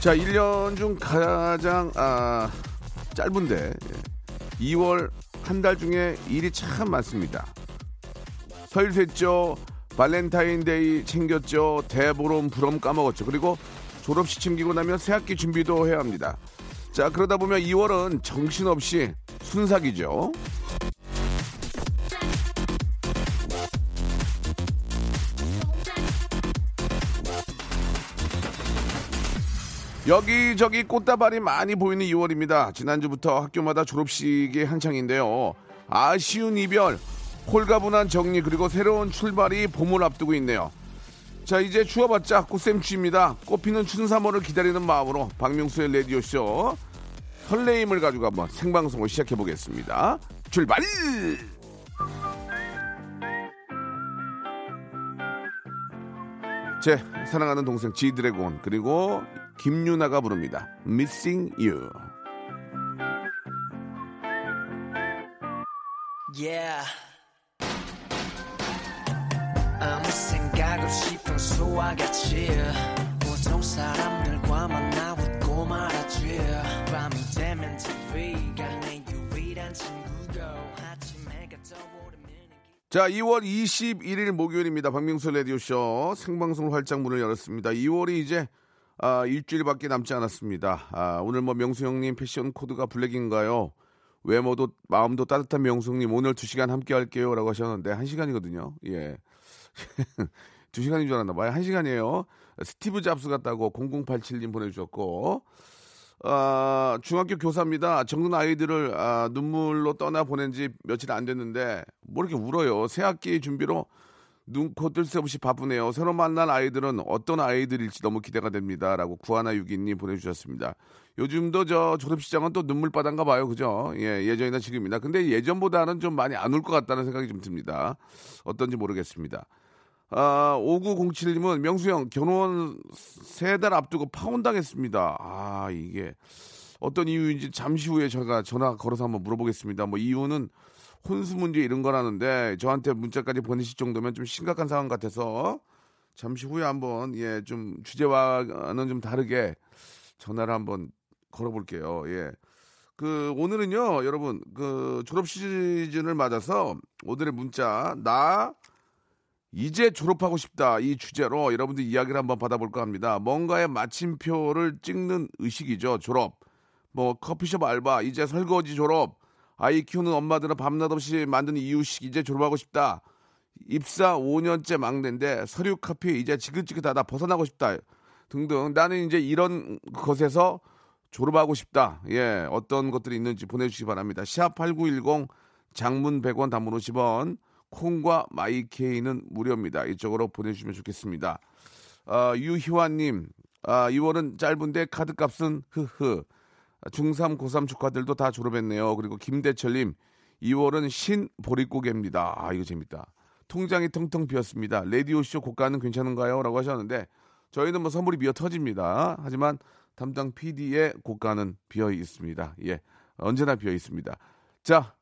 자, 1년 중 가장 아, 짧은데 2월 한 달 중에 일이 참 많습니다. 설 샜죠. 발렌타인데이 챙겼죠. 대보름 부럼 까먹었죠. 그리고 졸업식 챙기고 나면 새학기 준비도 해야 합니다. 자, 그러다 보면 2월은 정신없이 순삭이죠. 여기저기 꽃다발이 많이 보이는 2월입니다. 지난주부터 학교마다 졸업식이 한창인데요. 아쉬운 이별, 홀가분한 정리, 그리고 새로운 출발이 봄을 앞두고 있네요. 자, 이제 추워봤자 꽃샘추입니다. 꽃피는 춘삼월을 기다리는 마음으로 박명수의 라디오쇼 설레임을 가지고 한번 생방송을 시작해보겠습니다. 출발! 제 사랑하는 동생 지드래곤 그리고 김유나가 부릅니다. Missing You. Yeah. 아무 생각 없이 평소와 같이 보통 사람들과 만나 자, 2월 21일 목요일입니다. 박명수 라디오쇼 생방송 활짝 문을 열었습니다. 2월이 이제 아, 일주일밖에 남지 않았습니다. 아, 오늘 뭐 명수 형님 패션 코드가 블랙인가요? 외모도 마음도 따뜻한 명수 형님 오늘 2시간 함께 할게요 라고 하셨는데 1시간이거든요. 예. 2시간인 줄 알았나 봐요. 1시간이에요. 스티브 잡스 같다고 0087님 보내주셨고 아, 중학교 교사입니다. 적는 아이들을 아, 눈물로 떠나 보낸 지 며칠 안 됐는데 뭐 이렇게 울어요. 새 학기 준비로 눈코 뜰 새 없이 바쁘네요. 새로 만난 아이들은 어떤 아이들일지 너무 기대가 됩니다. 라고 구하나 유기님 보내주셨습니다. 요즘도 저 졸업식장은 또 눈물바다인가 봐요. 그죠? 예, 예전이나 지금이나. 근데 예전보다는 좀 많이 안 울 것 같다는 생각이 좀 듭니다. 어떤지 모르겠습니다. 아, 5907님은 명수형 결혼 세 달 앞두고 파혼당했습니다. 아, 이게 어떤 이유인지 잠시 후에 제가 전화 걸어서 한번 물어보겠습니다. 뭐 이유는 혼수 문제 이런 거라는데 저한테 문자까지 보내실 정도면 좀 심각한 상황 같아서 잠시 후에 한번 예, 좀 주제와는 좀 다르게 전화를 한번 걸어볼게요. 예. 그 오늘은요, 여러분 그 졸업 시즌을 맞아서 오늘의 문자 나 이제 졸업하고 싶다 이 주제로 여러분들 이야기를 한번 받아볼까 합니다. 뭔가의 마침표를 찍는 의식이죠. 졸업. 뭐 커피숍 알바, 이제 설거지 졸업. 아이 키우는 엄마들은 밤낮 없이 만드는 이유식 이제 졸업하고 싶다. 입사 5년째 막내인데 서류 카피 이제 지긋지긋하다 벗어나고 싶다 등등 나는 이제 이런 것에서 졸업하고 싶다. 예, 어떤 것들이 있는지 보내주시기 바랍니다. 샵8910 장문 100원 단문 50원 콩과 마이케이는 무료입니다. 이쪽으로 보내주시면 좋겠습니다. 아, 유희환님, 아, 2월은 짧은데 카드값은 흐흐. 중3, 고3 조카들도 다 졸업했네요. 그리고 김대철님, 2월은 신 보릿고개입니다. 아, 이거 재밌다. 통장이 텅텅 비었습니다. 레디오쇼 고가는 괜찮은가요? 라고 하셨는데, 저희는 뭐 선물이 미어 터집니다. 하지만 담당 PD의 고가는 비어 있습니다. 예. 언제나 비어 있습니다. 자,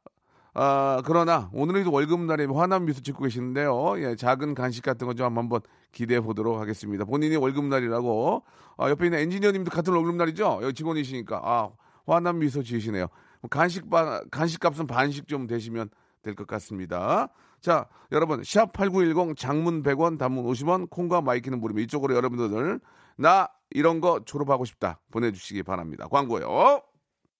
아, 그러나 오늘은 월급날에 화난 미소 짓고 계시는데요. 예, 작은 간식 같은 거 좀 한번 기대해 보도록 하겠습니다. 본인이 월급날이라고 아, 옆에 있는 엔지니어님도 같은 월급날이죠. 여기 직원이시니까 아, 화난 미소 지으시네요. 간식 반 간식값은 반씩 좀 되시면 될 것 같습니다. 자, 여러분 샵8910 장문 100원, 단문 50원, 콩과 마이K는 무료입니다. 이쪽으로 여러분들 나 이런 거 졸업하고 싶다 보내주시기 바랍니다. 광고요.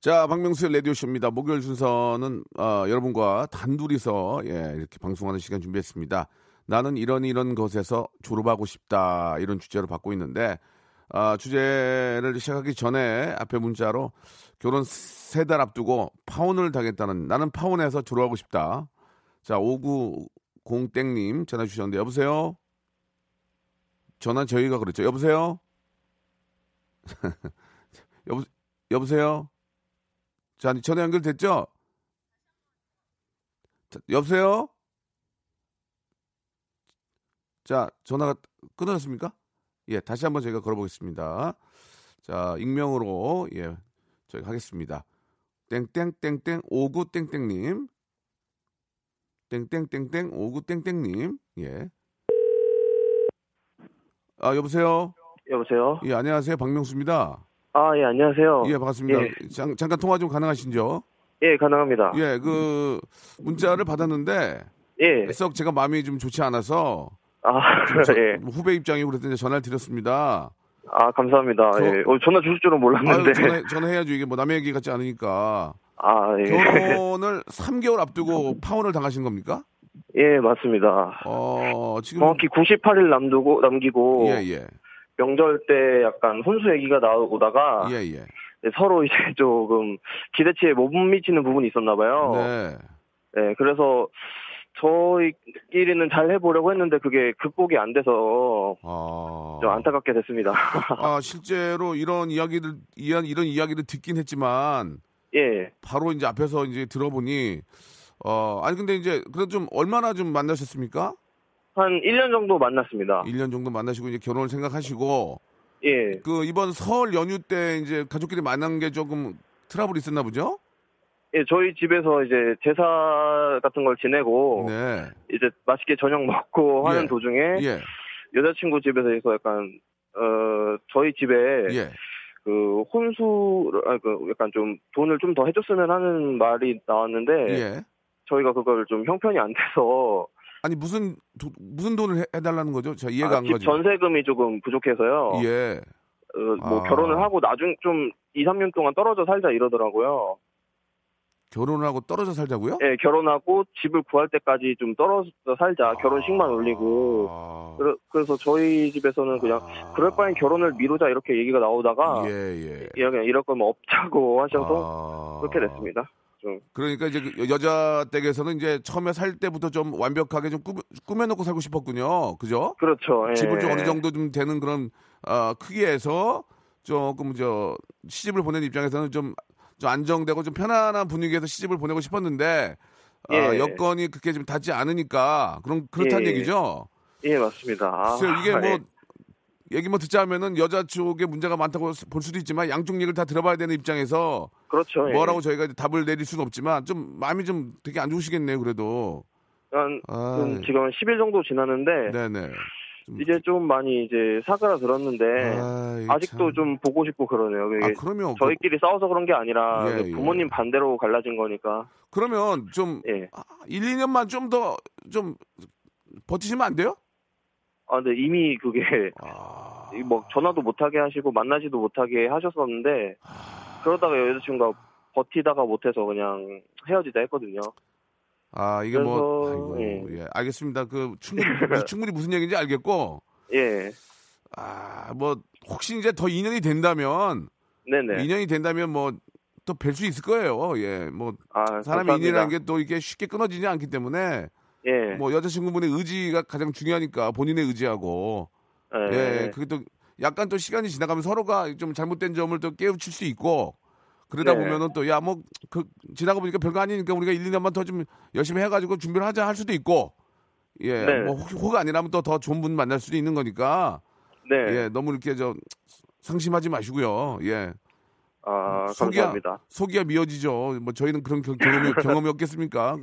자, 박명수의 라디오쇼입니다. 목요일 순서는, 어, 여러분과 단둘이서, 예, 이렇게 방송하는 시간 준비했습니다. 나는 이런 이런 것에서 졸업하고 싶다. 이런 주제로 받고 있는데, 아, 주제를 시작하기 전에 앞에 문자로 결혼 세 달 앞두고 파혼을 당했다는 나는 파혼해서 졸업하고 싶다. 자, 59공땡님 전화 주셨는데, 여보세요? 전화 저희가 그랬죠. 여보세요? 여보, 여보세요? 자, 전화 연결됐죠? 자, 여보세요? 자, 전화가 끊어졌습니까? 예, 다시 한번 저희가 걸어보겠습니다. 자, 익명으로, 예, 저희가 하겠습니다. 땡땡땡땡 59땡땡님. 땡땡땡땡 59땡땡님. 예. 아, 여보세요? 여보세요? 예, 안녕하세요. 박명수입니다. 아, 예, 안녕하세요. 예, 반갑습니다. 예. 잠, 잠깐 통화 좀 가능하신죠? 예, 가능합니다. 예, 그 문자를 받았는데 예. 썩 제가 마음이 좀 좋지 않아서 아, 저- 예. 후배 그래서 이제 전화를 드렸습니다. 아, 감사합니다. 저- 예. 어, 전화 주실 줄은 몰랐는데. 아유, 전화, 전화 해야죠. 이게 뭐 남의 얘기 같지 않으니까. 아, 예. 결혼을 3개월 앞두고 파혼을 당하신 겁니까? 예, 맞습니다. 어, 지금. 정확히 98일 남두고, 남기고, 예, 예. 명절 때 약간 혼수 얘기가 나오다가, 예, 예. 네, 서로 이제 조금 기대치에 못 미치는 부분이 있었나 봐요. 네. 네, 그래서 저희끼리는 잘 해보려고 했는데 그게 극복이 안 돼서 아. 좀 안타깝게 됐습니다. 아, 실제로 이런 이야기들, 이런, 이런 이야기를 듣긴 했지만, 예. 바로 이제 앞에서 이제 들어보니, 어, 아니, 근데 이제, 그래도 좀 얼마나 좀 만나셨습니까? 한 1년 정도 만났습니다. 1년 정도 만나시고 이제 결혼을 생각하시고, 예. 그 이번 설 연휴 때 이제 가족끼리 만난 게 조금 트러블이 있었나 보죠? 예, 저희 집에서 이제 제사 같은 걸 지내고 네. 이제 맛있게 저녁 먹고 하는 예. 도중에 예, 여자친구 집에서 해서 약간 어 저희 집에 예. 그 혼수를 아, 그 약간 좀 돈을 좀 더 해줬으면 하는 말이 나왔는데 예. 저희가 그걸 좀 형편이 안 돼서 아니, 무슨, 도- 무슨 돈을 해, 해달라는 거죠? 저 이해가 아, 안집 가죠. 전세금이 조금 부족해서요. 예. 어, 뭐 아. 결혼을 하고 나중 좀 2, 3년 동안 떨어져 살자 이러더라고요. 결혼을 하고 떨어져 살자고요? 예, 결혼하고 집을 구할 때까지 좀 떨어져 살자. 결혼식만 올리고. 아. 그래, 그래서 저희 집에서는 그냥 아. 그럴 바엔 결혼을 미루자 이렇게 얘기가 나오다가 예, 예. 예, 그냥 이럴 거면 없자고 하셔서 아. 그렇게 됐습니다. 좀 그러니까 이제 그 여자 댁에서는 이제 처음에 살 때부터 좀 완벽하게 좀 꾸며, 꾸며 놓고 살고 싶었군요. 그죠? 그렇죠. 예. 집을 좀 어느 정도 좀 되는 그런 어, 크기에서 조금 저 시집을 보낸 입장에서는 좀, 좀 안정되고 좀 편안한 분위기에서 시집을 보내고 싶었는데 아, 예. 여건이 그렇게 좀 닿지 않으니까 그런 그렇다는 예. 얘기죠. 예, 맞습니다. 아, 글쎄요, 이게 뭐 예. 얘기 뭐 듣자면은 여자 쪽에 문제가 많다고 볼 수도 있지만 양쪽 얘기를 다 들어봐야 되는 입장에서 그렇죠. 예. 뭐라고 저희가 이제 답을 내릴 수는 없지만 좀 마음이 좀 되게 안 좋으시겠네요. 그래도. 한 아, 음, 지금 한 10일 정도 지났는데 네네. 좀- 이제 좀 많이 이제 사그라 들었는데 아이, 아직도 참. 좀 보고 싶고 그러네요. 아 그러면 그- 저희끼리 싸워서 그런 게 아니라 예, 그 예. 부모님 반대로 갈라진 거니까. 그러면 좀 예. 아, 1, 2년만 좀더좀 버티시면 안 돼요? 아, 근데 이미 그게 아, 이뭐 전화도 못하게 하시고 만나지도 못하게 하셨었는데 아. 그러다가 여자친구가 버티다가 못해서 그냥 헤어지자 했거든요. 아 이게 뭐 그래서, 아이고 예. 예 알겠습니다. 그 충분히 충분히 무슨 얘기인지 알겠고 예, 아 뭐 혹시 이제 더 인연이 된다면 네네. 인연이 된다면 뭐 또 뵐 수 있을 거예요. 예, 뭐 아, 사람의. 인연이라는 게 또 이게 쉽게 끊어지지 않기 때문에 예, 뭐 여자친구분의 의지가 가장 중요하니까 본인의 의지하고 예, 예, 그게 또 약간 또 시간이 지나가면 서로가 좀 잘못된 점을 또 깨우칠 수 있고 그러다 네. 보면은 또 야 뭐 그 지나가 보니까 별거 아니니까 우리가 1, 2년만 더 좀 열심히 해가지고 준비를 하자 할 수도 있고 예, 네. 뭐 혹- 혹 아니라면 또 더 좋은 분 만날 수도 있는 거니까 네. 예, 너무 이렇게 저 상심하지 마시고요. 예, 아, 속이야 감사합니다. 속이야 미어지죠. 뭐 저희는 그런 경- 경험이, 경험이 없겠습니까?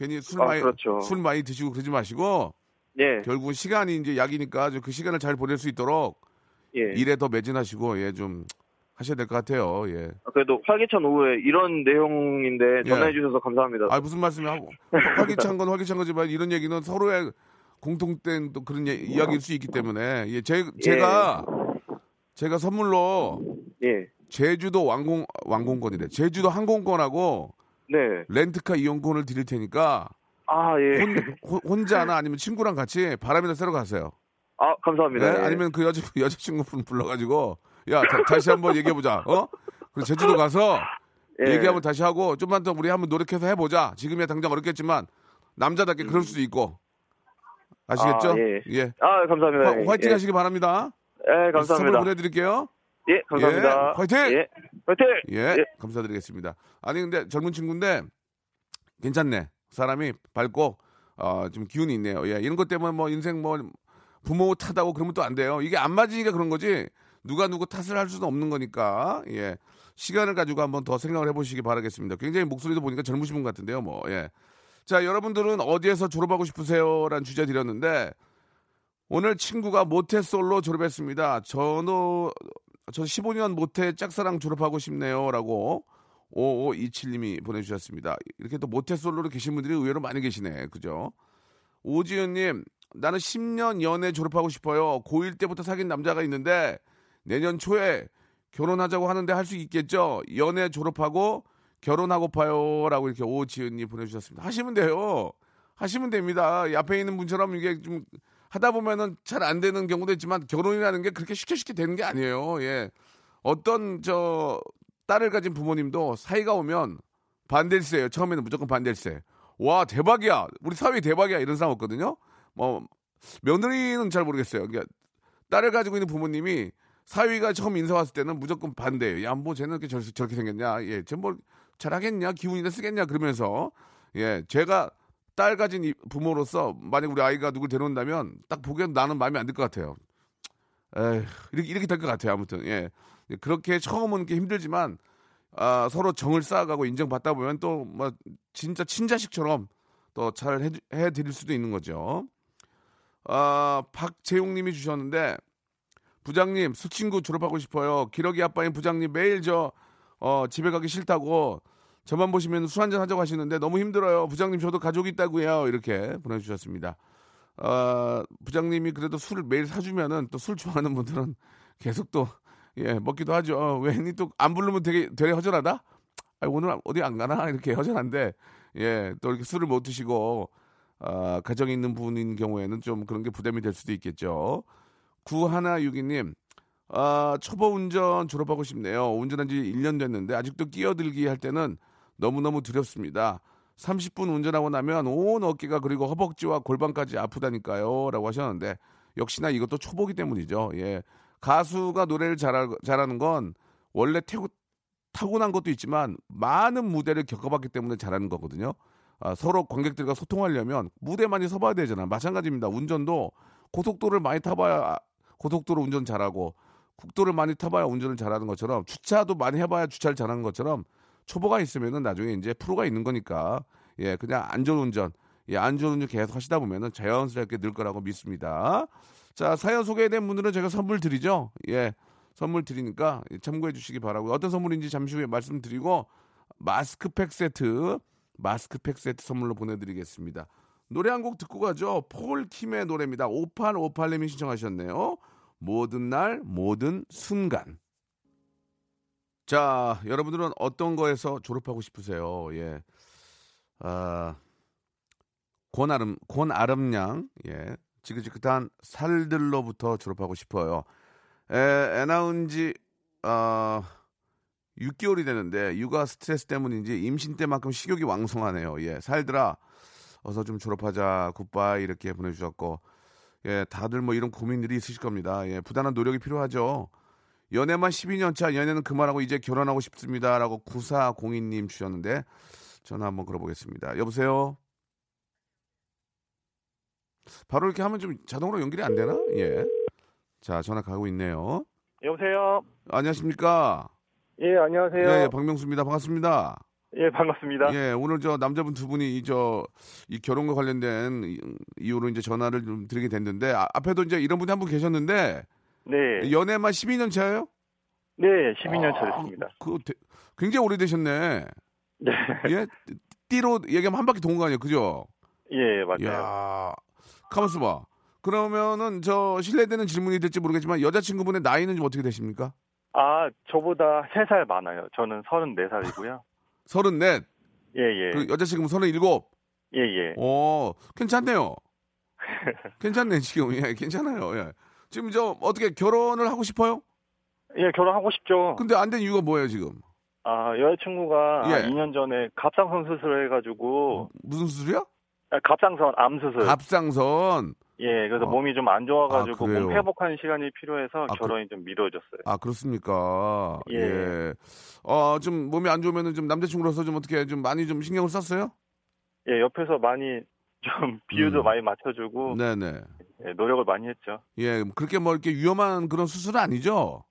괜히 술 아, 많이 그렇죠. 술 많이 드시고 그러지 마시고 예, 결국은 시간이 이제 약이니까 그 시간을 잘 보낼 수 있도록 예. 일에 더 매진하시고 예 좀 하셔야 될 것 같아요. 예. 아, 그래도 활기찬 오후에 이런 내용인데 예. 전화해 주셔서 감사합니다. 아 무슨 말씀이야? 활기찬 건 활기찬 거지만 이런 얘기는 서로의 공통된 또 그런 예- 이야기일 수 있기 때문에 예, 제, 제가 제가 선물로 예. 제주도 왕공 왕공권이래. 제주도 항공권하고 네. 렌트카 이용권을 드릴 테니까 아, 예. 혼, 혼- 혼자나 아니면 친구랑 같이 바람이나 쐬러 가세요. 아, 감사합니다. 네? 예. 아니면 그 여자 여자 친구분 불러 가지고 야 다, 시 한번 얘기해 보자. 어? 그리고 제주도 가서 예. 얘기 한번 다시 하고 좀만 더 우리 한번 노력해서 해 보자. 지금이야 당장 어렵겠지만 남자답게 그럴 수도 있고 아시겠죠? 아, 예. 아, 감사합니다. 화, 화이팅 예. 하시기 바랍니다. 예, 선물 감사합니다. 보내 드릴게요. 예, 감사합니다. 예, 화이팅! 예, 화이팅! 예, 감사드리겠습니다. 아니 근데 젊은 친구인데 괜찮네. 사람이 밝고 어, 좀 기운이 있네요. 예, 이런 것 때문에 뭐 인생 뭐 부모 탓하고 그러면 또 안 돼요. 이게 안 맞으니까 그런 거지. 누가 누구 탓을 할 수는 없는 거니까. 예. 시간을 가지고 한번 더 생각을 해보시기 바라겠습니다. 굉장히 목소리도 보니까 젊으신 분 같은데요. 뭐, 예. 자, 여러분들은 어디에서 졸업하고 싶으세요? 라는 주제 드렸는데, 오늘 친구가 모태솔로 졸업했습니다. 저도, 저 15년 모태 짝사랑 졸업하고 싶네요. 라고 5527님이 보내주셨습니다. 이렇게 또 모태 솔로로 계신 분들이 의외로 많이 계시네. 그죠? 오지은님, 나는 10년 연애 졸업하고 싶어요. 고1 때부터 사귄 남자가 있는데 내년 초에 결혼하자고 하는데 할 수 있겠죠? 연애 졸업하고 결혼하고파요. 라고 이렇게 오지은님 보내주셨습니다. 하시면 돼요. 하시면 됩니다. 이 앞에 있는 분처럼 이게 좀 하다 보면은 잘 안 되는 경우도 있지만 결혼이라는 게 그렇게 쉽게 쉽게 되는 게 아니에요. 예. 어떤 저 딸을 가진 부모님도 사이가 오면 반댈세예요. 처음에는 무조건 반댈세. 와 대박이야. 우리 사회 대박이야. 이런 사람 없거든요. 뭐 며느리는 잘 모르겠어요. 그러니까 딸을 가지고 있는 부모님이 사위가 처음 인사 왔을 때는 무조건 반대예요. 야, 뭐 쟤는 이렇게 저, 저렇게 생겼냐? 예, 쟤뭐 잘하겠냐? 기운이나 쓰겠냐? 그러면서 예, 제가 딸 가진 이- 부모로서 만약 우리 아이가 누굴 데려온다면 딱 보기엔 나는 마음에 안 들 것 같아요. 에휴, 이렇게 이렇게 될 것 같아요. 아무튼 예, 그렇게 처음은 게 힘들지만 아, 서로 정을 쌓아가고 인정받다 보면 또뭐 진짜 친자식처럼 또 잘 해드릴 수도 있는 거죠. 아, 박재용님이 주셨는데 부장님 수친구 졸업하고 싶어요. 기러기 아빠인 부장님 매일 저 어, 집에 가기 싫다고 저만 보시면 술 한잔 하자고 하시는데 너무 힘들어요. 부장님 저도 가족이 있다고요. 이렇게 보내주셨습니다. 어, 부장님이 그래도 술을 매일 사주면은 또 술 좋아하는 분들은 계속 또 예, 먹기도 하죠. 어, 왠지 또안 부르면 되게 되게 허전하다. 아, 오늘 어디 안 가나 이렇게 허전한데 예, 또 이렇게 술을 못 드시고 아, 가정이 있는 분인 경우에는 좀 그런 게 부담이 될 수도 있겠죠. 구하나유기님, 아, 초보 운전 졸업하고 싶네요. 운전한 지 1년 됐는데 아직도 끼어들기 할 때는 너무너무 두렵습니다. 30분 운전하고 나면 온 어깨가 그리고 허벅지와 골반까지 아프다니까요. 라고 하셨는데 역시나 이것도 초보기 때문이죠. 예. 가수가 노래를 잘하, 잘하는 건 원래 태고, 타고난 것도 있지만 많은 무대를 겪어봤기 때문에 잘하는 거거든요. 아, 서로 관객들과 소통하려면 무대 많이 서봐야 되잖아. 마찬가지입니다. 운전도 고속도로를 많이 타봐야 고속도로 운전 잘하고 국도를 많이 타봐야 운전을 잘하는 것처럼 주차도 많이 해봐야 주차를 잘하는 것처럼 초보가 있으면은 나중에 이제 프로가 있는 거니까 예 그냥 안전운전 예 안전운전 계속 하시다 보면은 자연스럽게 늘 거라고 믿습니다. 자 사연 소개된 분들은 제가 선물 드리죠. 예 선물 드리니까 참고해 주시기 바라고요. 어떤 선물인지 잠시 후에 말씀드리고 마스크팩 세트 마스크팩 세트 선물로 보내드리겠습니다. 노래 한 곡 듣고 가죠. 폴 킴의 노래입니다. 5858님이 신청하셨네요. 모든 날, 모든 순간. 자, 여러분들은 어떤 거에서 졸업하고 싶으세요? 예. 아, 권아름, 권아름양, 예. 지긋지긋한 살들로부터 졸업하고 싶어요. 에, 애 낳은 지, 아, 6개월이 되는데, 육아 스트레스 때문인지 임신 때만큼 식욕이 왕성하네요. 예. 살들아, 어서 좀 졸업하자. 굿바이. 이렇게 보내주셨고, 예, 다들 뭐 이런 고민들이 있으실 겁니다. 예, 부단한 노력이 필요하죠. 연애만 12년 차, 연애는 그만하고 이제 결혼하고 싶습니다. 라고 9402님 주셨는데, 전화 한번 걸어보겠습니다. 여보세요? 바로 이렇게 하면 좀 자동으로 연결이 안 되나? 예. 자, 전화 가고 있네요. 여보세요? 안녕하십니까? 예, 안녕하세요. 예, 예, 박명수입니다. 반갑습니다. 예, 반갑습니다. 예, 오늘 저 남자분 두 분이 이 저 이 결혼과 관련된 이- 이유로 이제 전화를 좀 드리게 됐는데 아, 앞에도 이제 이런 분이 한 분 계셨는데 네. 연애만 12년 차예요? 네, 12년 차 됐습니다. 그 대- 굉장히 오래되셨네. 네. 예? 띠로 얘기하면 한 바퀴 도는 거 아니에요, 그죠? 예, 맞아요. 야, 가만있어 봐. 그러면은 저 실례되는 질문이 될지 모르겠지만 여자친구분의 나이는 좀 어떻게 되십니까? 아, 저보다 3살 많아요. 저는 34살이고요. 서른넷. 예, 예. 그 여자친구 서른일곱. 예, 예. 오, 괜찮네요. 괜찮네, 지금. 예, 괜찮아요. 예. 지금 저 어떻게 결혼을 하고 싶어요? 예, 결혼하고 싶죠. 근데 안 된 이유가 뭐예요, 지금? 아, 여자친구가 예. 한 2년 전에 갑상선 수술을 해가지고, 무슨 수술이야? 아, 갑상선 암 수술. 갑상선. 예, 그래서 어. 몸이 좀 안 좋아가지고 아? 몸 회복하는 시간이 필요해서 아, 그- 결혼이 좀 미뤄졌어요. 아, 그렇습니까? 예. 예. 어, 좀 몸이 안 좋으면은 좀 남자친구로서 좀 어떻게 좀 많이 좀 신경을 썼어요? 예, 옆에서 많이 좀 비유도 음. 많이 맞춰주고 네네. 예, 노력을 많이 했죠. 예, 그렇게 뭐 이렇게 위험한 그런 수술은 아니죠?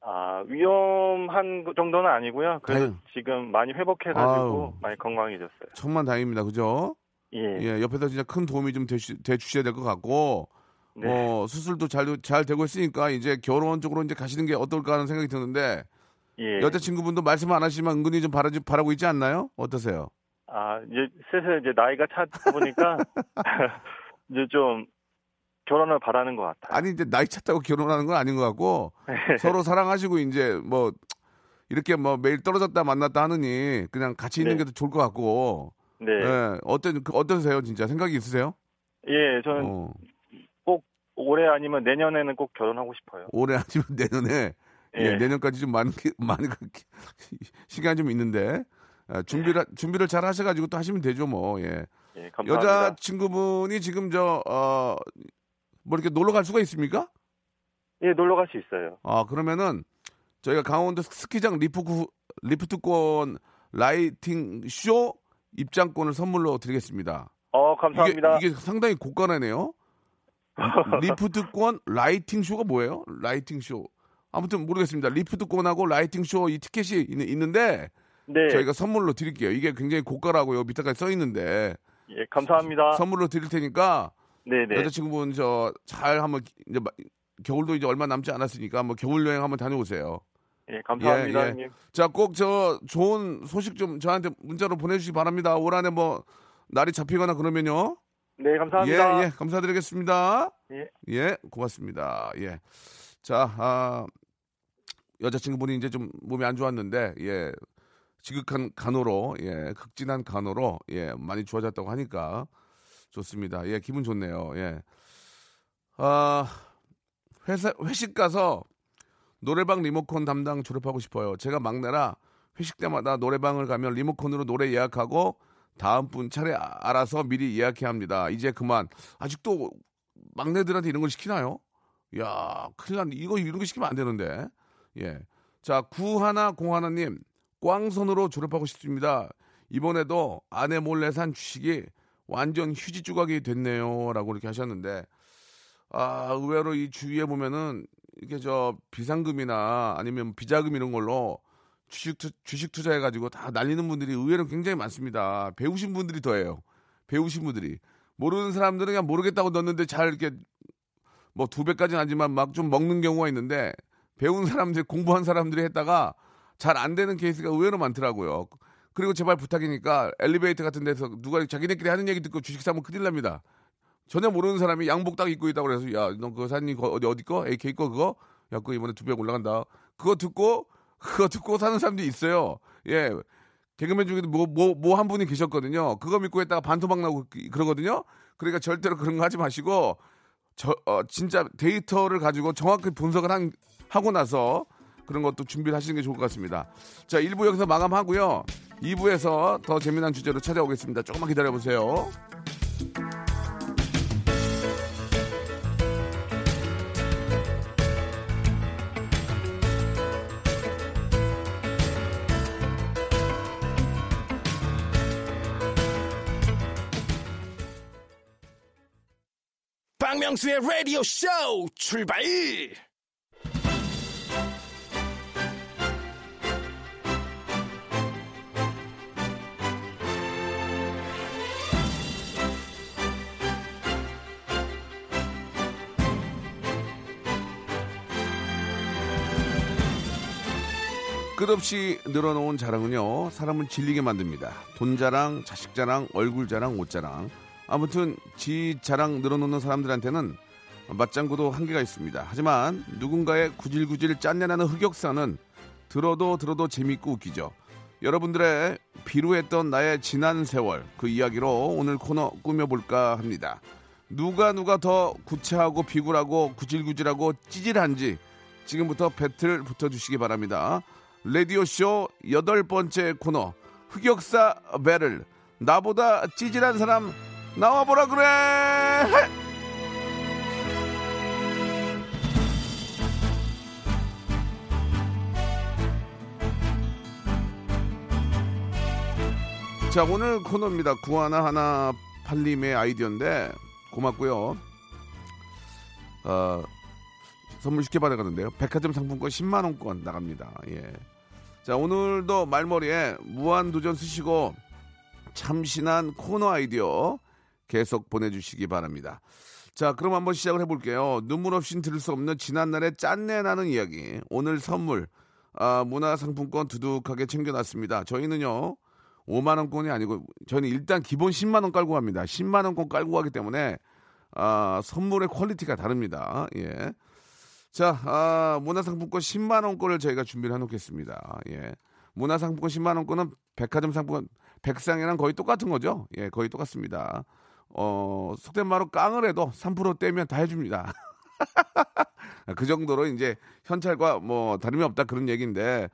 아, 위험한 거 정도는 아니고요. 그래도 다행. 지금 많이 회복해가지고 아유. 많이 건강해졌어요. 천만 다행입니다. 그죠? 예. 예, 옆에서 진짜 큰 도움이 좀 되시, 되주셔야 될 것 같고, 네. 어, 수술도 잘, 잘 되고 있으니까 이제 결혼 쪽으로 이제 가시는 게 어떨까 하는 생각이 드는데, 예. 여자친구분도 말씀 안 하시지만 은근히 좀 바라, 바라고 있지 않나요? 어떠세요? 아, 이제 슬슬 이제 나이가 차다 보니까 이제 좀 결혼을 바라는 것 같아요. 아니, 이제 나이 찼다고 결혼하는 건 아닌 것 같고, 서로 사랑하시고 이제 뭐, 이렇게 뭐 매일 떨어졌다 만났다 하느니 그냥 같이 있는 네. 게 더 좋을 것 같고, 네. 예, 어떤, 그 어떠세요? 진짜 생각이 있으세요? 예, 저는 어, 올해 아니면 내년에는 꼭 결혼하고 싶어요. 올해 아니면 내년에, 예, 예. 내년까지 좀 많은, 게- 많은 시간이 좀 있는데, 아, 준비를, 준비를 잘 하셔가지고 또 하시면 되죠, 뭐, 예. 예, 감사합니다. 여자 친구분이 지금 저, 어, 뭐 이렇게 놀러 갈 수가 있습니까? 예, 놀러 갈 수 있어요. 아, 그러면은 저희가 강원도 스키장 리프트, 리프트권 lighting 쇼 입장권을 선물로 드리겠습니다. 어, 이게, 감사합니다. 이게 상당히 고가네요. 리프트권 lighting 쇼가 뭐예요? lighting 쇼. 아무튼 모르겠습니다. 리프트권하고 lighting 쇼 이 티켓이 있, 있는데 네. 저희가 선물로 드릴게요. 이게 굉장히 고가라고요. 밑에까지 써 있는데 예, 감사합니다. 선물로 드릴 테니까 네, 네. 여자친구분 저 잘 한번 이제 마- 겨울도 이제 얼마 남지 않았으니까 한번 겨울 여행 한번 다녀오세요. 예, 감사합니다, 예, 예. 형님. 자, 꼭 저 좋은 소식 좀 저한테 문자로 보내주시기 바랍니다. 올 한해 뭐 날이 잡히거나 그러면요. 네, 감사합니다. 예, 예, 감사드리겠습니다. 예. 예, 고맙습니다. 예. 자, 아, 여자친구분이 이제 좀 몸이 안 좋았는데, 예, 지극한 간호로, 예, 극진한 간호로, 예, 많이 좋아졌다고 하니까 좋습니다. 예, 기분 좋네요. 예. 아, 회사, 회식 가서 노래방 리모컨 담당 졸업하고 싶어요. 제가 막내라 회식 때마다 노래방을 가면 리모컨으로 노래 예약하고 다음 분 차례 아- 알아서 미리 예약해야 합니다. 이제 그만. 아직도 막내들한테 이런 걸 시키나요? 야, 큰일 났네. 이거 이런 거 시키면 안 되는데. 예. 자, 구하나 공하나님, 꽝손으로 졸업하고 싶습니다. 이번에도 아내 몰래 산 주식이 완전 휴지 조각이 됐네요. 라고 이렇게 하셨는데, 아, 의외로 이 주위에 보면은 이렇게 저 비상금이나 아니면 비자금 이런 걸로 주식, 투, 주식 투자해가지고 다 날리는 분들이 의외로 굉장히 많습니다. 배우신 분들이 더해요. 배우신 분들이. 모르는 사람들은 그냥 모르겠다고 넣었는데 잘 이렇게 뭐 두 배까지는 아니지만 막 좀 먹는 경우가 있는데 배운 사람들, 공부한 사람들이 했다가 잘 안 되는 케이스가 의외로 많더라고요. 그리고 제발 부탁이니까 엘리베이터 같은 데서 누가 자기네끼리 하는 얘기 듣고 주식 사면 큰일 납니다. 전혀 모르는 사람이 양복 딱 입고 있다고 그래서 야, 너 그거 샀니? 어디 어디 거? AK 거 그거? 야, 그거 이번에 두 배 올라간다. 그거 듣고 그거 듣고 사는 사람들이 있어요. 예. 개그맨 중에도 뭐 뭐 뭐 한 분이 계셨거든요. 그거 믿고 했다가 반토막 나고 그- 그러거든요. 그러니까 절대로 그런 거 하지 마시고 저 어, 진짜 데이터를 가지고 정확히 분석을 한, 하고 나서 그런 것도 준비를 하시는 게 좋을 것 같습니다. 자, 1부 여기서 마감하고요. 2부에서 더 재미난 주제로 찾아오겠습니다. 조금만 기다려 보세요. 박명수의 라디오 쇼 출발! 끝없이 늘어놓은 자랑은요 사람을 질리게 만듭니다 돈 자랑 자식 자랑 얼굴 자랑 옷 자랑 아무튼 지 자랑 늘어놓는 사람들한테는 맞장구도 한계가 있습니다. 하지만 누군가의 구질구질 짠내나는 흑역사는 들어도 들어도 재밌고 웃기죠. 여러분들의 비루했던 나의 지난 세월 그 이야기로 오늘 코너 꾸며볼까 합니다. 누가 누가 더 구차하고 비굴하고 구질구질하고 찌질한지 지금부터 배틀 붙어주시기 바랍니다. 라디오쇼 여덟 번째 코너 흑역사 배를 나보다 찌질한 사람 나와보라 그래! 자 오늘 코너입니다. 구하나 하나 팔림의 아이디어인데 고맙고요. 어, 선물 쉽게 받아가는데요. 백화점 상품권 10만 원권 나갑니다. 예. 자 오늘도 말머리에 무한도전 쓰시고 참신한 코너 아이디어 계속 보내주시기 바랍니다. 자 그럼 한번 시작을 해볼게요. 눈물 없인 들을 수 없는 지난날의 짠내 나는 이야기. 오늘 선물 아, 문화상품권 두둑하게 챙겨놨습니다. 저희는요 5만 원권이 아니고 저는 일단 기본 10만 원 깔고 갑니다. 10만 원권 깔고 가기 때문에 아, 선물의 퀄리티가 다릅니다. 예. 자, 아, 문화상품권 10만 원권을 저희가 준비를 해놓겠습니다. 예. 문화상품권 10만 원권은 백화점 상품권 백상이랑 거의 똑같은 거죠. 예, 거의 똑같습니다. 어, 속된 말로 깡을 해도 3% 떼면 다 해줍니다. 그 정도로 이제 현찰과 뭐 다름이 없다 그런 얘기인데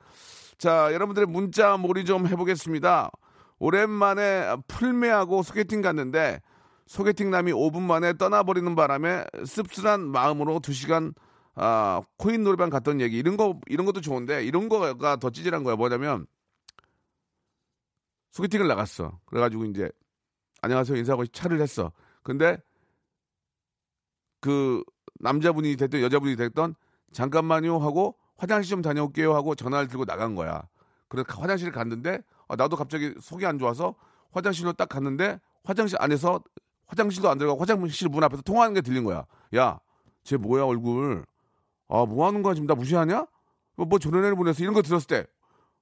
자, 여러분들의 문자 몰이 좀 해보겠습니다. 오랜만에 풀매하고 소개팅 갔는데 소개팅 남이 5분 만에 떠나버리는 바람에 씁쓸한 마음으로 2시간 아, 코인 노래방 갔던 얘기 이런 거 이런 것도 좋은데 이런 거가 더 찌질한 거야. 뭐냐면 소개팅을 나갔어. 그래가지고 이제 안녕하세요 인사하고 차를 했어. 근데 그 남자분이 됐든 여자분이 됐던 잠깐만요 하고 화장실 좀 다녀올게요 하고 전화를 들고 나간 거야. 그래서 화장실을 갔는데 아, 나도 갑자기 속이 안 좋아서 화장실로 딱 갔는데 화장실 안에서 화장실도 안 들어가고 화장실 문 앞에서 통화하는 게 들린 거야. 야, 쟤 뭐야 얼굴? 아, 뭐 하는 거야 지금 나 무시하냐? 뭐, 뭐 저런 애를 보냈어 이런 거 들었을 때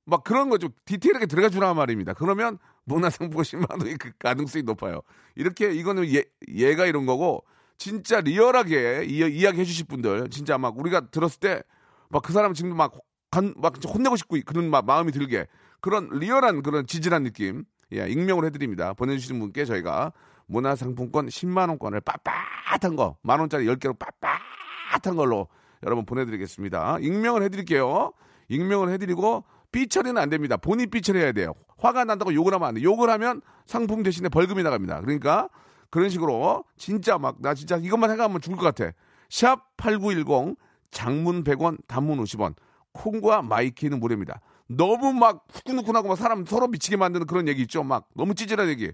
막 그런 거 좀 디테일하게 들어가 주란 말입니다. 그러면 문화상품권 10만 원이 그 가능성이 높아요. 이렇게 이거는 얘, 얘가 이런 거고 진짜 리얼하게 이, 이야기 해 주실 분들 진짜 막 우리가 들었을 때 막 그 사람 지금 막, 간, 막 혼내고 싶고 그런 막 마음이 들게 그런 리얼한 그런 지질한 느낌 예, 익명을 해드립니다. 보내주시는 분께 저희가 문화상품권 10만원권을 빳빳한 거, 만원짜리 10개로 빳빳한 걸로 여러분 보내드리겠습니다. 익명을 해드릴게요. 익명을 해드리고 삐처리는 안 됩니다. 본인 삐처리해야 돼요. 화가 난다고 욕을 하면 안 돼. 욕을 하면 상품 대신에 벌금이 나갑니다. 그러니까 그런 식으로 진짜 막 나 진짜 이것만 해가면 죽을 것 같아. 샵 8910 장문 100원 단문 50원 콩과 마이K는 무료입니다. 너무 막 후끈후끈하고 막 사람 서로 미치게 만드는 그런 얘기 있죠. 막 너무 찌질한 얘기.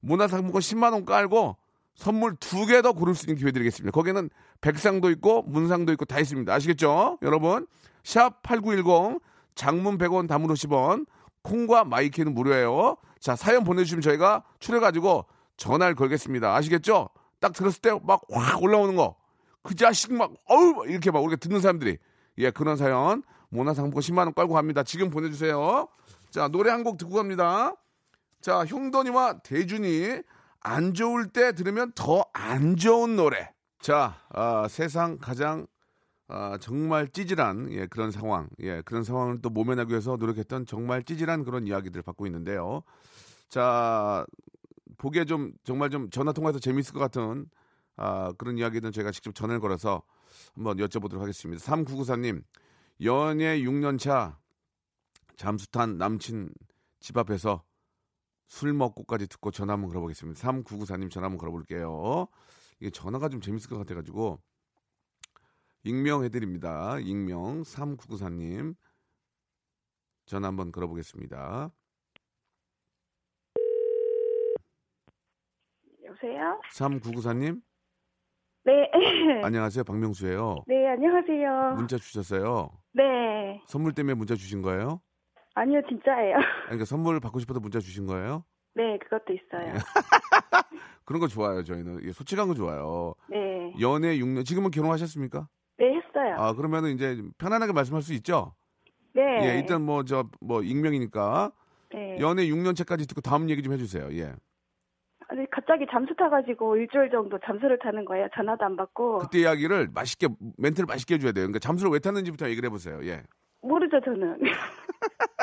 문화상품권 10만 원 깔고 선물 두 개 더 고를 수 있는 기회 드리겠습니다. 거기에는 백상도 있고 문상도 있고 다 있습니다. 아시겠죠? 여러분 샵 8910 장문 100원 단문 50원 콩과 마이K는 무료예요. 자 사연 보내주시면 저희가 추려가지고 전화를 걸겠습니다. 아시겠죠? 딱 들었을 때 막 확 올라오는 거. 그 자식 막 어우 이렇게 막 우리가 듣는 사람들이 예 그런 사연 문화상품권 10만 원 깔고 갑니다. 지금 보내주세요. 자 노래 한 곡 듣고 갑니다. 자 형돈이와 대준이 안 좋을 때 들으면 더 안 좋은 노래. 자 아, 세상 가장 아, 정말 찌질한 예, 그런 상황, 예, 그런 상황을 또 모면하기 위해서 노력했던 정말 찌질한 그런 이야기들을 받고 있는데요. 자 보기에 좀 정말 좀 전화 통화해서 재밌을 것 같은 아, 그런 이야기는 저희가 직접 전화를 걸어서 한번 여쭤보도록 하겠습니다. 3994님, 연애 6년 차 잠수탄 남친 집 앞에서 술 먹고까지 듣고 전화 한번 걸어보겠습니다. 3994님 전화 한번 걸어볼게요. 이게 전화가 좀 재밌을 것 같아가지고 익명해드립니다. 익명 3994님 전화 한번 걸어보겠습니다. 여보세요? 3994님 네. 안녕하세요 박명수예요. 네, 안녕하세요. 문자 주셨어요. 네. 선물 때문에 문자 주신 거예요? 아니요, 진짜예요. 그러니까 선물 받고 싶어서 문자 주신 거예요? 네, 그것도 있어요. 그런 거 좋아요 저희는 예, 솔직한 거 좋아요. 네. 연애 6년 지금은 결혼하셨습니까? 네, 했어요. 아 그러면은 이제 편안하게 말씀할 수 있죠. 네. 예 일단 뭐 저 뭐 익명이니까 네. 연애 6년 차까지 듣고 다음 얘기 좀 해주세요. 예. 아니, 갑자기 잠수 타가지고 일주일 정도 잠수를 타는 거예요. 전화도 안 받고. 그때 이야기를 맛있게 멘트를 맛있게 해줘야 돼요. 그러니까 잠수를 왜 탔는지부터 얘기를 해보세요. 예. 모르죠, 저는.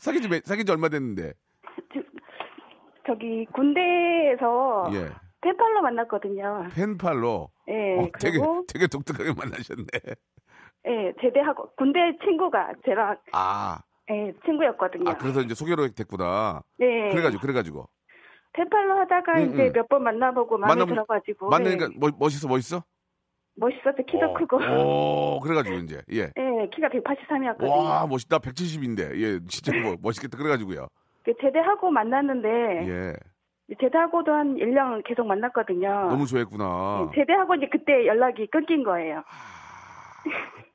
사귄 지 몇- 사귄 지 얼마 됐는데. 저기 군대에서 예. 펜팔로 만났거든요. 펜팔로. 예, 어, 되게 그리고 되게 독특하게 만나셨네. 예, 제대하고 군대 친구가 저랑 아, 예, 친구였거든요. 아 그래서 이제 소개로 됐구나. 네. 그래 가지고 그래 가지고 펜팔로 하다가 음, 이제 음. 몇번 만나보고 마음에 만나보- 들어가지고 만나니까 예, 멋, 멋있어 멋있어? 멋있었죠. 키도 어, 크고. 오, 그래가지고 이제 예. 예, 키가 183이었거든요. 와 멋있다 170인데 예 진짜 뭐 멋있겠다 그래가지고요. 제대하고 만났는데 예. 제대하고도 한 1년 계속 만났거든요. 너무 좋아했구나. 예, 제대하고 이제 그때 연락이 끊긴 거예요.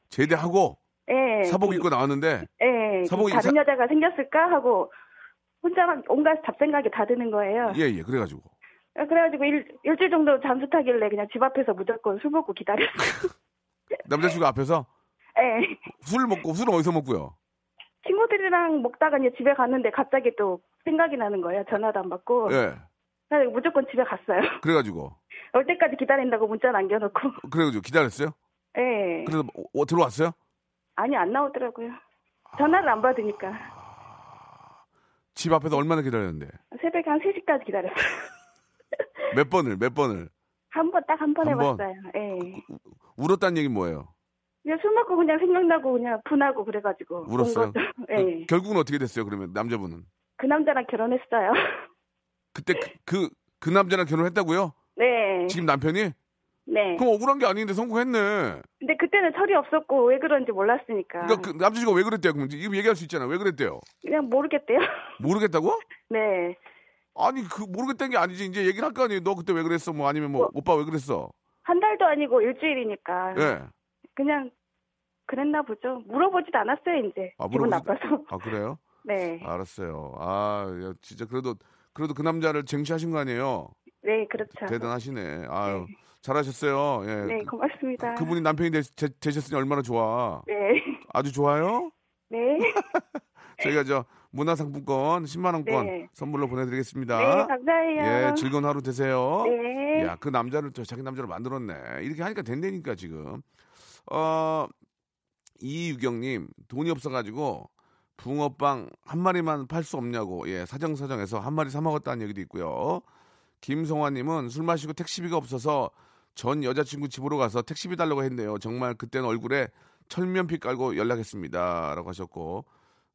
제대하고 예. 사복 그- 입고 나왔는데 예. 그 사복이 다른 사- 여자가 생겼을까 하고 혼자 막 온갖 잡생각이 다 드는 거예요. 예 예 그래가지고 그래가지고 일, 일주일 정도 잠수 타길래 그냥 집 앞에서 무조건 술 먹고 기다렸어요. 남자친구 앞에서 예. 술 먹고 술은 어디서 먹고요? 친구들이랑 먹다가 이제 집에 갔는데 갑자기 또 생각이 나는 거예요. 전화도 안 받고. 예. 그래서 무조건 집에 갔어요. 그래가지고 올 때까지 기다린다고 문자 남겨놓고. 그래가지고 기다렸어요? 예. 그래서 어, 들어왔어요? 아니, 안 나오더라고요. 전화를 안 받으니까. 집 앞에서 얼마나 기다렸는데? 새벽에 한 3시까지 기다렸어요. 몇 번을 몇 번을 한 번, 딱 한 번? 해봤어요. 예. 울었다는 얘기 뭐예요? 그냥 술 먹고 그냥 생각나고 그냥 분하고 그래가지고. 온 울었어요? 거죠. 예. 그, 결국은 어떻게 됐어요? 그러면 남자분은 그 남자랑 결혼했어요. 그때 그그 그 남자랑 결혼했다고요? 네. 지금 남편이? 네. 그럼 억울한 게 아닌데 성공했네. 근데 그때는 철이 없었고 왜 그런지 몰랐으니까. 그러니까 그 남자친구가 왜 그랬대요? 그럼 이거 얘기할 수 있잖아. 왜 그랬대요? 그냥 모르겠대요. 모르겠다고? 네. 아니 그 모르겠다는 게 아니지. 이제 얘기를 할 거 아니에요. 너 그때 왜 그랬어? 뭐 아니면 뭐 어. 오빠 왜 그랬어? 한 달도 아니고 일주일이니까. 예. 그냥 그랬나 보죠. 물어보지도 않았어요, 이제. 아, 기분 물어보지도- 나빠서. 아 그래요? 네. 알았어요. 아 야, 진짜 그래도 그래도 그 남자를 쟁취하신 거 아니에요? 네, 그렇죠. 대단하시네. 아유 잘하셨어요. 예. 네, 고맙습니다. 그 분이 남편이 되, 셨으니 얼마나 좋아. 네. 아주 좋아요. 네. 저희가 저 문화상품권 10만 원권 네. 선물로 보내드리겠습니다. 네, 감사해요. 예, 즐거운 하루 되세요. 네. 야, 그 남자를 또 자기 남자를 만들었네. 이렇게 하니까 된다니까 지금. 어, 이유경님 돈이 없어가지고 붕어빵 한 마리만 팔 수 없냐고 예 사정사정해서 한 마리 사 먹었다는 얘기도 있고요. 김성화님은 술 마시고 택시비가 없어서 전 여자친구 집으로 가서 택시비 달라고 했네요. 정말 그때는 얼굴에 철면피 깔고 연락했습니다 라고 하셨고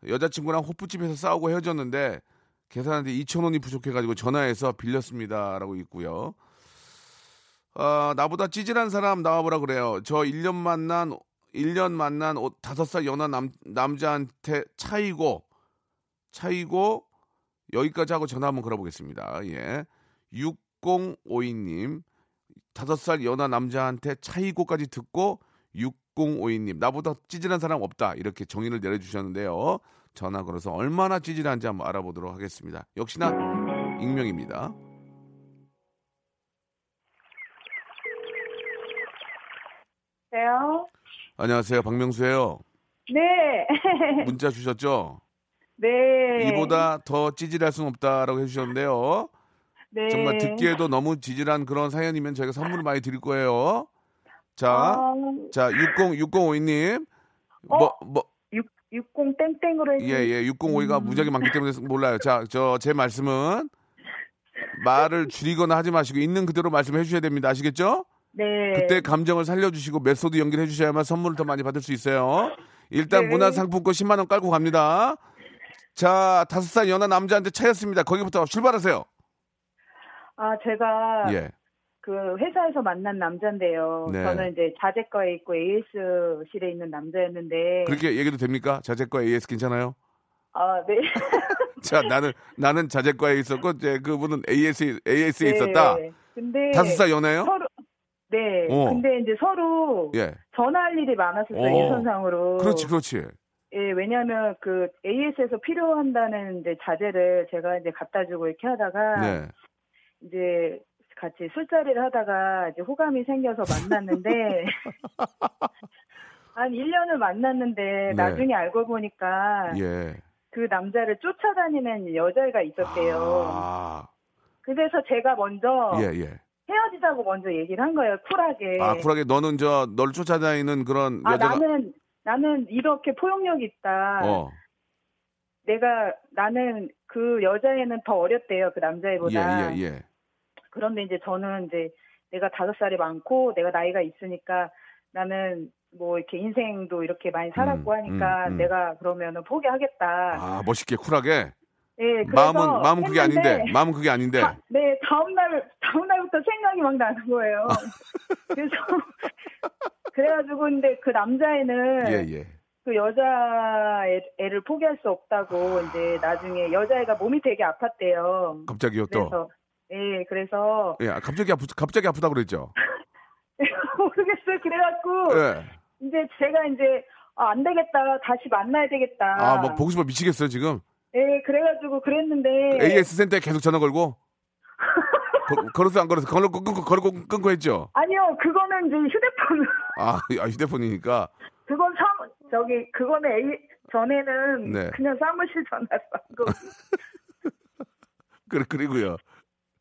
여자친구랑 호프집에서 싸우고 헤어졌는데 계산한테 2천 원이 부족해가지고 전화해서 빌렸습니다라고 있고요. 아, 나보다 찌질한 사람 나와보라 그래요. 저 1년 만난 1년 만난 5살 연하 남, 남자한테 차이고 차이고 여기까지 하고 전화 한번 걸어보겠습니다. 예. 6052님 5살 연하 남자한테 차이고까지 듣고 6052님 나보다 찌질한 사람 없다 이렇게 정의를 내려주셨는데요. 전화 걸어서 얼마나 찌질한지 한번 알아보도록 하겠습니다. 역시나 익명입니다. 네요. 안녕하세요. 박명수예요. 네. 문자 주셨죠? 네. 이보다 더 찌질할 수는 없다라고 해주셨는데요. 네. 정말 듣기에도 너무 찌질한 그런 사연이면 저희가 선물을 많이 드릴 거예요. 자, 아, 자, 60, 6052님. 어? 뭐, 뭐, 6, 60 땡땡으로 해주 예, 예, 605가 음. 무지하게 많기 때문에 몰라요. 자, 저, 제 말씀은 말을 줄이거나 하지 마시고 있는 그대로 말씀해 주셔야 됩니다. 아시겠죠? 네. 그때 감정을 살려주시고 메소드 연기를 해 주셔야만 선물을 더 많이 받을 수 있어요. 일단 네. 문화상품권 10만 원 깔고 갑니다. 자, 다섯 살 연하 남자한테 차였습니다. 거기부터 출발하세요. 아, 제가 예. 그 회사에서 만난 남자인데요. 네. 저는 이제 자재과에 있고 AS실에 있는 남자였는데 그렇게 얘기도 됩니까? 자재과 AS 괜찮아요? 아, 네. 자, 나는 나는 자재과에 있었고 이제 그분은 AS AS에 네. 있었다. 근데 다섯 살 연하요? 서로 네. 어. 근데 이제 서로 예. 전화할 일이 많았었어요. 어. 유선상으로. 그렇지, 그렇지. 예, 왜냐하면 그 AS에서 필요한다는 이제 자재를 제가 이제 갖다 주고 이렇게 하다가 네. 이제 같이 술자리를 하다가 이제 호감이 생겨서 만났는데 한 1년을 만났는데 네. 나중에 알고 보니까 예. 그 남자를 쫓아다니는 여자애가 있었대요. 아, 그래서 제가 먼저 예, 예. 헤어지자고 먼저 얘기를 한 거예요. 쿨하게. 아, 쿨하게 너는 저 너를 쫓아다니는 그런 아, 여자가 나는 나는 이렇게 포용력 있다. 어. 내가 나는 그 여자애는 더 어렸대요. 그 남자애보다. 예, 예, 예. 그런데 이제 저는 이제 내가 다섯 살이 많고 내가 나이가 있으니까 나는 뭐 이렇게 인생도 이렇게 많이 살았고 음, 하니까 음, 음. 내가 그러면은 포기하겠다. 아, 멋있게 쿨하게. 예, 그래서 마음은 마음은 그게 아닌데. 마음은 그게 아닌데. 다- 네, 다음 날 다음 날부터 생각이 막 나는 거예요. 그래서 그래가지고 근데 그 남자애는 예, 예. 그 여자 애, 애를 포기할 수 없다고 이제 나중에 여자애가 몸이 되게 아팠대요. 갑자기요 또. 그래서 예, 그래서 예, 갑자기 아프 갑자기 아프다 그랬죠. 모르겠어요. 그래갖고 예. 이제 제가 이제 아, 안 되겠다. 다시 만나야 되겠다. 아, 뭐 보고 싶어 미치겠어요, 지금. 예, 그래가지고 그랬는데 AS 센터에 계속 전화 걸고. 거, 걸어서 안 걸어서 걸고 끊고 걸고 끊고 했죠. 아니요, 그거는 이제 휴대폰 아, 아, 휴대폰이니까. 그건 사 저기 그거는 A 전에는 네. 그냥 사무실 전화로 한 거. 그래 그리고요.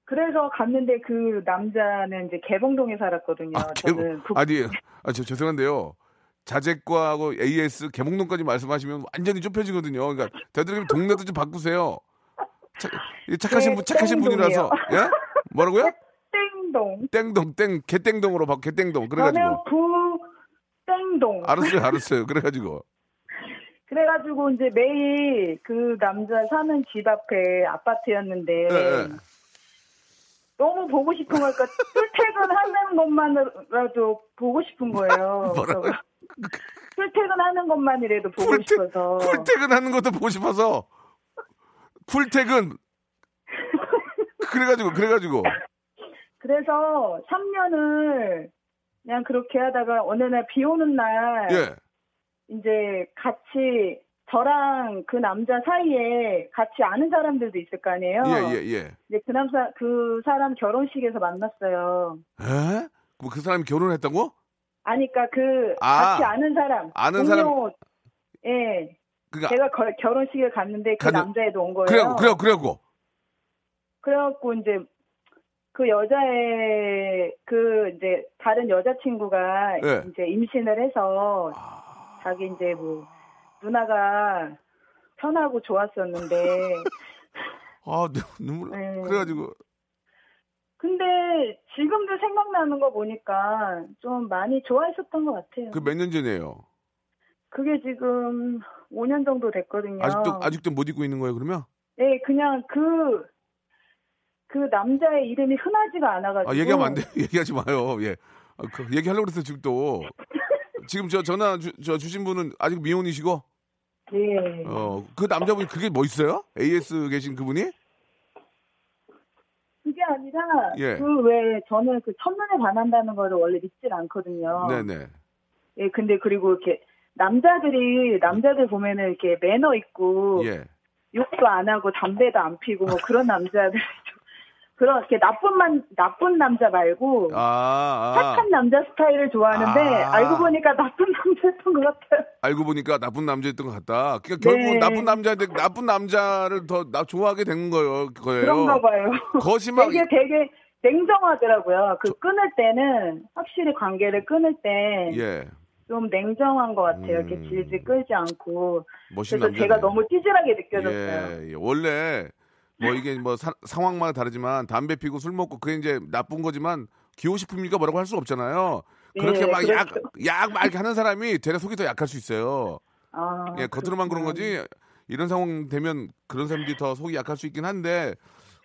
그래서 갔는데 그 남자는 이제 개봉동에 살았거든요. 아, 저는 개봉, 북, 아니, 아, 저 죄송한데요. 자재과하고 AS 개몽동까지 말씀하시면 완전히 좁혀지거든요. 그러니까 되도록이면 동네도 좀 바꾸세요. 착, 착하신 네, 분, 착하신 분이라서. 예? 뭐라고요? 땡동. 땡동, 땡, 개땡동으로 바꾸, 개땡동. 저는 그래가지고. 부 땡동. 알았어요, 알았어요. 그래가지고. 그래가지고 이제 매일 그 남자 사는 집 앞에 아파트였는데 예, 예. 너무 보고 싶은 거니까 출퇴근하는 것만으로도 보고 싶은 거예요. 뭐라고요? 출퇴근하는 것만이라도 보고 쿨퇴- 싶어서. 쿨퇴근하는 것도 보고 싶어서. 쿨퇴근. 그래가지고, 그래가지고. 그래서 3년을 그냥 그렇게 하다가 어느 날 비 오는 날 예. 이제 같이 저랑 그 남자 사이에 같이 아는 사람들도 있을 거 아니에요. 예, 예, 예. 이제 그 남자 그 사람 결혼식에서 만났어요. 에? 뭐 그 사람이 결혼했다고? 아니 그러니까 그 아, 같이 아는 사람 아는 동료, 예. 그니까, 제가 거- 결혼식에 갔는데 그 가는- 남자애도 온 거예요. 그래갖고, 그래갖고, 그래갖고. 그래갖고 이제 그 여자의 그 이제 다른 여자친구가 예. 이제 임신을 해서 자기 이제 뭐 누나가 편하고 좋았었는데 아, 눈- 눈물, 나. 네. 그래가지고. 근데 지금도 생각나는 거 보니까 좀 많이 좋아했었던 것 같아요. 그 몇 년 전이에요? 그게 지금 5년 정도 됐거든요. 아직도, 아직도 못 잊고 있는 거예요, 그러면? 네, 그냥 그, 그 남자의 이름이 흔하지가 않아가지고. 아, 얘기하면 안 돼요. 얘기하지 마요. 예. 아, 그 얘기하려고 그랬어요, 지금 또. 지금 저 전화 주, 저 주신 분은 아직 미혼이시고, 네. 어, 그 남자분이 그게 뭐 있어요? AS 계신 그분이? 그게 아니라, 예. 그 왜, 저는 그 첫눈에 반한다는 거를 원래 믿질 않거든요. 네네. 예, 근데 그리고 이렇게, 남자들이, 남자들 보면은 이렇게 매너 있고, 예. 욕도 안 하고, 담배도 안 피고, 뭐 그런 남자들. 좀 그런, 이렇게 나쁜 만, 나쁜 남자 말고, 아, 아. 착한 남자 스타일을 좋아하는데, 아. 알고 보니까 나쁜 남자였던 것 같아요. 알고 보니까 나쁜 남자였던 것 같다. 그러니까 결국은 네. 나쁜 남자인데 나쁜 남자를 더 나 좋아하게 된 거예요. 거예요. 그런가 봐요. 거짓말. 되게 되게 냉정하더라고요. 그 끊을 때는 확실히 관계를 끊을 때좀 예. 냉정한 것 같아요. 이렇게 음. 질질 끌지 않고. 그래서 남자. 제가 너무 찌질하게 느껴졌어요. 예, 예. 원래 뭐 이게 뭐 사- 상황마다 다르지만 담배 피고 술 먹고 그게 이제 나쁜 거지만 기호 식품이니까 뭐라고 할 수 없잖아요. 그렇게 예, 막약 그렇죠. 약막 이렇게 하는 사람이 되려 속이 더 약할 수 있어요. 아, 예, 겉으로만 그런. 거지 이런 상황 되면 그런 사람들이 더 속이 약할 수 있긴 한데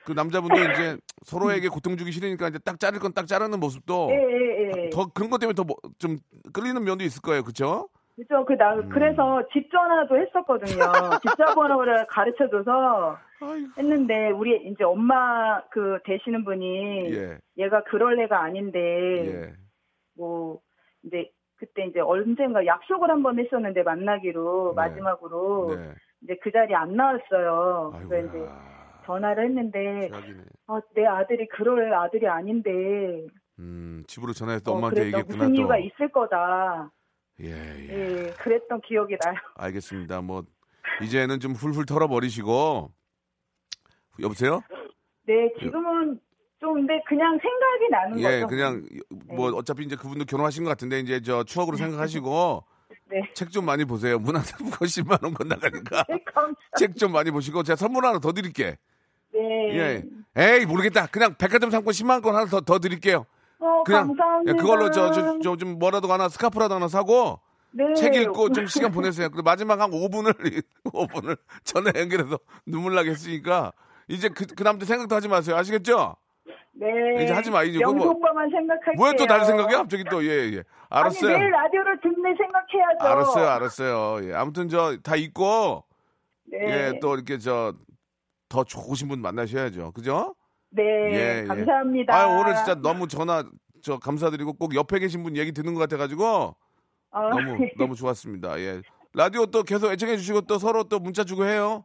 그 남자분도 이제 서로에게 고통 주기 싫으니까 이제 딱 자를 건 딱 자르는 모습도 예, 예, 예. 더 그런 것 때문에 더 좀 끌리는 면도 있을 거예요, 그렇죠? 그죠. 그, 나, 음. 그래서 집 전화도 했었거든요. 집전화번호를 가르쳐줘서 아이고. 했는데, 우리 이제 엄마 그 되시는 분이 예, 얘가 그럴 애가 아닌데, 예. 뭐 이제 그때 이제 언젠가 약속을 한 번 했었는데 만나기로 네. 마지막으로 네. 이제 그 자리에 안 나왔어요. 그래서 이제. 전화를 했는데. 어, 내 아들이 그럴 아들이 아닌데 음, 집으로 전화해서 어, 엄마한테 얘기했구나 무슨 또. 이유가 있을 거다. 예, 예. 예, 그랬던 기억이 나요. 알겠습니다. 뭐 이제는 좀 훌훌 털어버리시고 여보세요? 네, 지금은 좀 근데 그냥 생각이 나는 예, 거죠. 그냥 뭐 어차피 이제 그분도 결혼하신 것 같은데 이제 저 추억으로 생각하시고 네. 책 좀 많이 보세요. 문화상품권 10만 원권 나가니까 네, 감사. 책좀 많이 보시고 제가 선물 하나 더 드릴게. 네. 예. 에이 모르겠다. 그냥 백화점 상권 10만 원권 하나 더, 더 드릴게요. 어, 그냥 감사합니다. 예, 그걸로 저좀 뭐라도 하나 스카프라도 하나 사고 네. 책 읽고 좀 시간 보내세요. 그리고 마지막 한 5분을 5분을 전화 연결해서 눈물 나게 했으니까 이제 그, 그 남자 생각도 하지 마세요. 아시겠죠? 네. 이제 하지 마, 이제 영수 뭐- 오빠만 생각할게요. 왜또 다른 생각이야? 갑자기 또 예, 예. 알았어요. 아니, 내일 라디오를 듣네 생각해야죠. 알았어요, 알았어요. 예. 아무튼 저 다 있고 네. 예, 또 이렇게 저 더 좋으신 분 만나셔야죠. 그죠? 네. 예, 예. 감사합니다. 아, 오늘 진짜 너무 전화 저 감사드리고 꼭 옆에 계신 분 얘기 듣는 것 같아 가지고 아, 너무 너무 좋았습니다. 예. 라디오 또 계속 애청해 주시고 또 서로 또 문자 주고 해요.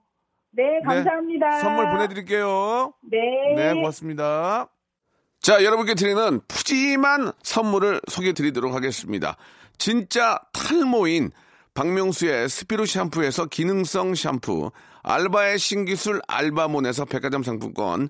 네, 감사합니다. 선물 보내드릴게요. 네. 네, 고맙습니다. 자, 여러분께 드리는 푸짐한 선물을 소개해 드리도록 하겠습니다. 진짜 탈모인 박명수의 스피루 샴푸에서 기능성 샴푸, 알바의 신기술 알바몬에서 백화점 상품권,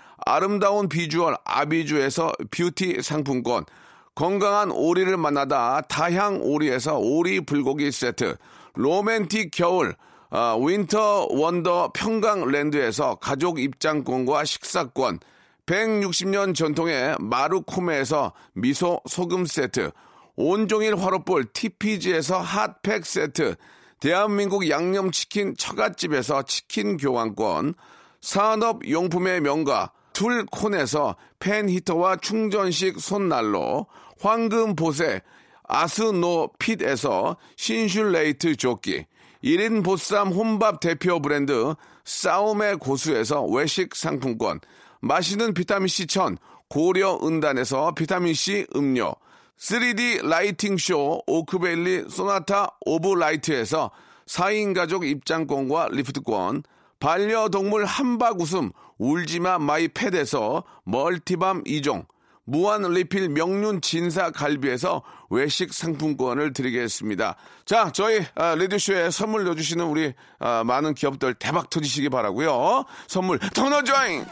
아름다운 비주얼 아비주에서 뷰티 상품권, 건강한 오리를 만나다 다향 오리에서 오리 불고기 세트, 로맨틱 겨울 아, winter wonder 평강랜드에서 가족 입장권과 식사권, 160년 전통의 마루코메에서 미소 소금 세트, 온종일 화로볼 TPG에서 핫팩 세트, 대한민국 양념치킨 처갓집에서 치킨 교환권, 산업용품의 명가 툴콘에서 팬 히터와 충전식 손난로, 황금보세 아스노 핏에서 신슐레이트 조끼, 1인 보쌈 혼밥 대표 브랜드 싸움의 고수에서 외식 상품권, 맛있는 비타민C 천 고려 은단에서 비타민C 음료, 3D lighting 쇼 오크밸리 소나타 오브 라이트에서 4인 가족 입장권과 리프트권, 반려동물 함박 웃음 울지마 마이 팻에서 멀티밤 2종, 무한 리필 명륜 진사 갈비에서 외식 상품권을 드리겠습니다. 자, 저희 아, 레디쇼에 선물 넣어주시는 우리 아, 많은 기업들 대박 터지시기 바라고요. 선물 더 넣어줘잉!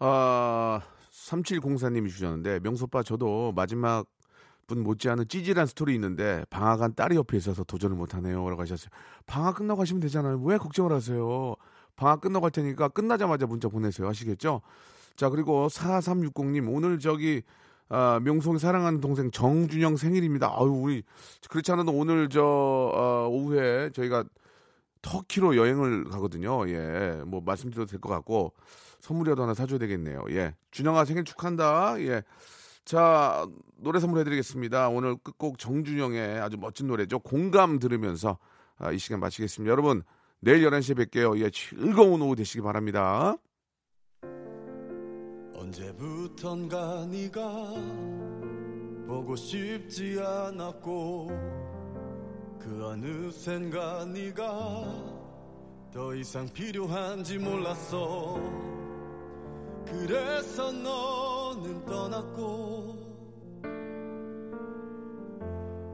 아, 3704님이 주셨는데 명소빠 저도 마지막 분 못지않은 찌질한 스토리 있는데 방학한 딸이 옆에 있어서 도전을 못하네요. 라고 하셨어요. 방학 끝나고 하시면 되잖아요. 왜 걱정을 하세요? 방학 끝나고 할 테니까 끝나자마자 문자 보내세요. 아시겠죠? 자, 그리고 4360님, 오늘 저기, 아, 명송이 사랑하는 동생 정준영 생일입니다. 아유, 우리, 그렇지 않아도 오늘 저, 어, 오후에 저희가 터키로 여행을 가거든요. 예. 뭐 말씀드려도 될 것 같고 선물이라도 하나 사줘야 되겠네요. 예. 준영아 생일 축하한다. 예. 자, 노래 선물해드리겠습니다. 오늘 끝곡 정준영의 아주 멋진 노래죠. 공감 들으면서 아, 이 시간 마치겠습니다. 여러분, 내일 11시에 뵐게요. 예, 즐거운 오후 되시기 바랍니다. 언제부턴가 네가 보고 싶지 않았고 그 어느샌가 네가 더 이상 필요한지 몰랐어 그래서 너는 떠났고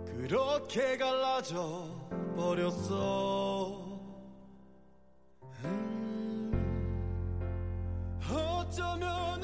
그렇게 갈라져 버렸어. 음, 어쩌면